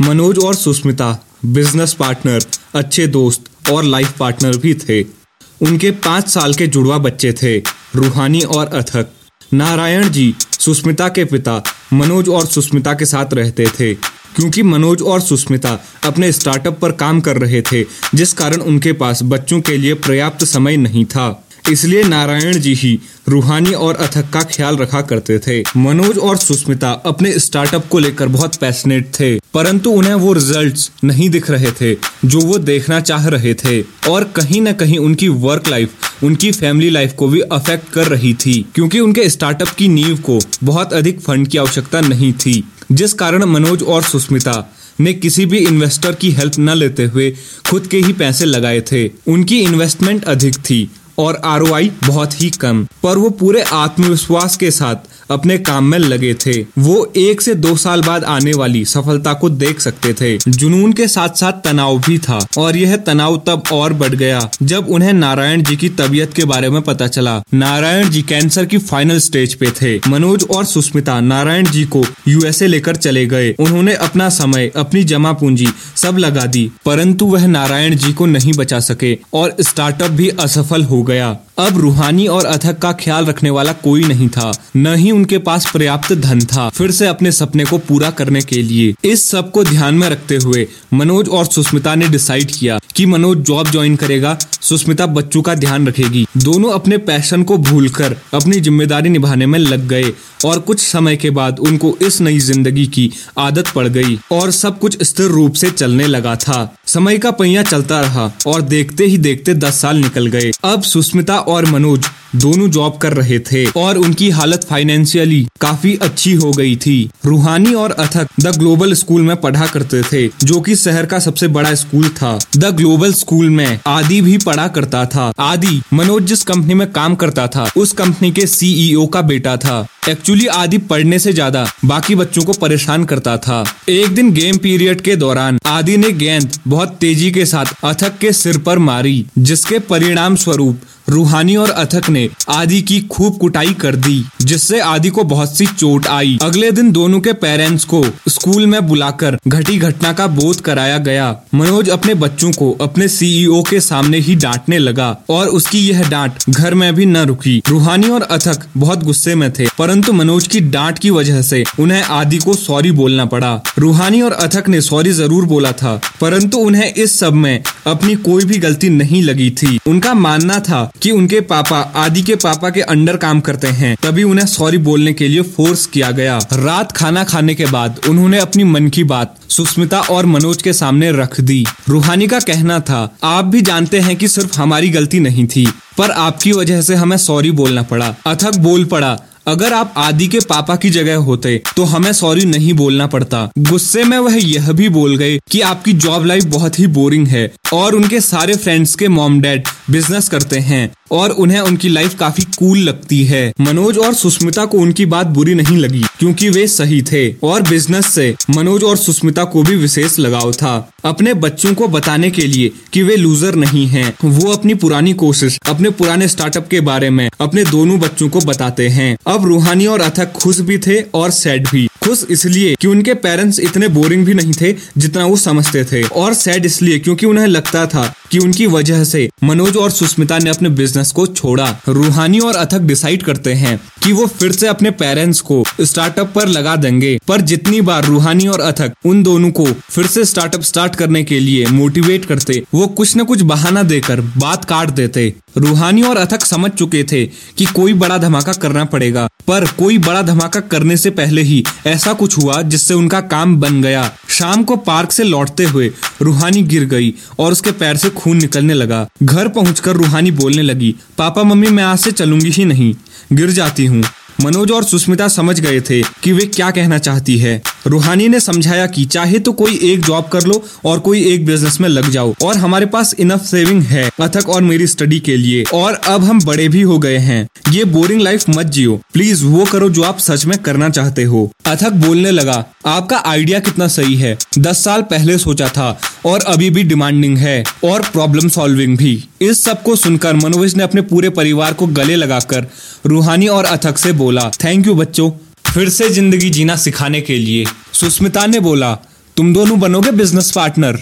मनोज और Sushmita business partner अच्छे दोस्त और लाइफ पार्टनर भी थे। उनके पाँच साल के जुड़वा बच्चे थे, रूहानी और अथक। नारायण जी, सुष्मिता के पिता, मनोज और सुष्मिता के साथ रहते थे, क्योंकि मनोज और सुष्मिता अपने स्टार्टअप पर काम कर रहे थे, जिस कारण उनके पास बच्चों के लिए पर्याप्त समय नहीं था। इसलिए नारायण जी ही रूहानी और अथक का ख्याल रखा करते थे। मनोज और सुष्मिता अपने स्टार्टअप को लेकर बहुत पैशनेट थे, परंतु उन्हें वो रिजल्ट्स नहीं दिख रहे थे, जो वो देखना चाह रहे थे। और कहीं न कहीं उनकी वर्क लाइफ उनकी फैमिली लाइफ को भी अफेक्ट कर रही थी, क्योंकि उनके स्टार्टअप की नींव को बहुत अधिक फंड की आवश्यकता नहीं थी। जिस कारण मनोज और सुष्मिता ने किसी भी इन्वेस्टर की हेल्प न लेते हुए खुद के ही पैसे लगाए थे। उनकी इन्वेस्टमेंट अधिक थी और आर बहुत ही कम पर वो पूरे आत्मविश्वास के साथ अपने काम में लगे थे। वो एक से दो साल बाद आने वाली सफलता को देख सकते थे। जुनून के साथ साथ तनाव भी था और यह तनाव तब और बढ़ गया जब उन्हें नारायण जी की तबीयत के बारे में पता चला। नारायण जी कैंसर की फाइनल स्टेज पे थे। मनोज और सुष्मिता नारायण जी को यूएसए लेकर चले गए। उन्होंने अपना समय, अपनी जमा पूंजी सब लगा दी, परंतु वह नारायण जी को नहीं बचा सके और स्टार्टअप भी असफल हो गया। अब रूहानी और अथक का ख्याल रखने वाला कोई नहीं था। न ही उनके पास पर्याप्त धन था, फिर से अपने सपने को पूरा करने के लिए। इस सबको ध्यान में रखते हुए, मनोज और सुष्मिता ने डिसाइड किया कि मनोज जॉब ज्वाइन करेगा। सुष्मिता बच्चों का ध्यान रखेगी। दोनों अपने पैशन को भूलकर अपनी ज़िम्मेदारी निभाने में लग गए और कुछ समय के बाद उनको इस नई ज़िंदगी की आदत पड़ गई और सब कुछ स्थिर रूप से चलने लगा था। समय का पहिया चलता रहा और देखते ही देखते दस साल निकल गए। अब सुष्मिता और मनोज दोनों जॉब कर रहे थे और उनकी हालत फाइनेंशियली काफ़ी अच्छी हो गई थी। रूहानी और अथक द ग्लोबल स्कूल में पढ़ा करते थे, जो कि शहर का सबसे बड़ा स्कूल था। द ग्लोबल स्कूल में आदि भी पढ़ा करता था। आदि मनोज जिस कंपनी में काम करता था, उस कंपनी के सीईओ का बेटा था। एक्चुअली आदि पढ़ने से ज़्यादा बाकी बच्चों को परेशान करता था। एक दिन गेम पीरियड के दौरान आदि ने गेंद बहुत तेज़ी के साथ अथक के सिर पर मारी, जिसके परिणाम स्वरूप रूहानी और अथक ने आदि की खूब कुटाई कर दी, जिससे आदि को बहुत सी चोट आई। अगले दिन दोनों के पेरेंट्स को स्कूल में बुलाकर घटी घटना का बोध कराया गया। मनोज अपने बच्चों को अपने सीईओ के सामने ही डांटने लगा और उसकी यह डांट घर में भी न रुकी। रूहानी और अथक बहुत गुस्से में थे, परंतु मनोज की डांट की वजह से उन्हें आदि को सॉरी बोलना पड़ा। रूहानी और अथक ने सॉरी ज़रूर बोला था, परंतु उन्हें इस सब में अपनी कोई भी गलती नहीं लगी थी। उनका मानना था कि उनके पापा आदि के पापा के अंडर काम करते हैं, तभी उन्हें सॉरी बोलने के लिए फोर्स किया गया। रात खाना खाने के बाद उन्होंने अपनी मन की बात सुष्मिता और मनोज के सामने रख दी। रूहानी का कहना था, आप भी जानते हैं कि सिर्फ़ हमारी गलती नहीं थी, पर आपकी वजह से हमें सॉरी बोलना पड़ा। अथक बोल पड़ा अगर आप आदि के पापा की जगह होते तो हमें सॉरी नहीं बोलना पड़ता। गुस्से में वह यह भी बोल गए कि आपकी जॉब लाइफ बहुत ही बोरिंग है, और उनके सारे फ्रेंड्स के मॉम डैड बिज़नेस करते हैं। और उन्हें उनकी लाइफ काफ़ी कूल लगती है। मनोज और सुष्मिता को उनकी बात बुरी नहीं लगी, क्योंकि वे सही थे और बिज़नेस से। मनोज और सुष्मिता को भी विशेष लगाव था। अपने बच्चों को बताने के लिए कि वे लूजर नहीं हैं, वो अपनी पुरानी कोशिश, अपने पुराने स्टार्टअप के बारे में, अपने दोनों बच्चों को बताते हैं। अब रूहानी और अथक खुश भी थे और सैड भी। खुश इसलिए कि उनके पेरेंट्स इतने बोरिंग भी नहीं थे जितना वो समझते थे। और सैड इसलिए क्योंकि उन्हें लगता था कि उनकी वजह से मनोज और सुष्मिता ने अपने बिज़नेस को छोड़ा। रूहानी और अथक डिसाइड करते हैं कि वो फिर से अपने पेरेंट्स को स्टार्टअप पर लगा देंगे। पर जितनी बार रूहानी और अथक उन दोनों को फिर से स्टार्टअप स्टार्ट करने के लिए मोटिवेट करते, वो कुछ न कुछ बहाना देकर बात काट देते। रूहानी और अथक समझ चुके थे कि कोई बड़ा धमाका करना पड़ेगा, पर कोई बड़ा धमाका करने से पहले ही ऐसा कुछ हुआ जिससे उनका काम बन गया। शाम को पार्क से लौटते हुए रूहानी गिर गई और उसके पैर से खून निकलने लगा। घर पहुंचकर रूहानी बोलने लगी, पापा, मम्मी, मैं आज से चलूँगी ही नहीं। गिर जाती हूँ। मनोज और सुष्मिता समझ गए थे कि वे क्या कहना चाहती है। रूहानी ने समझाया कि चाहे तो कोई एक जॉब कर लो और कोई एक बिज़नेस में लग जाओ। और हमारे पास इनफ सेविंग है अथक और मेरी स्टडी के लिए। और अब हम बड़े भी हो गए हैं। ये बोरिंग लाइफ मत जियो। प्लीज़ वो करो जो आप सच में करना चाहते हो। अथक बोलने लगा, आपका आइडिया कितना सही है? दस साल पहले सोचा था और अभी भी डिमांडिंग है और प्रॉब्लम सॉल्विंग भी। इस सबको सुनकर मनोज ने अपने पूरे परिवार को गले लगाकर रूहानी और अथक से बोला थैंक यू बच्चों। फिर से ज़िंदगी जीना सिखाने के लिए। सुस्मिता ने बोला, तुम दोनों बनोगे बिज़नेस पार्टनर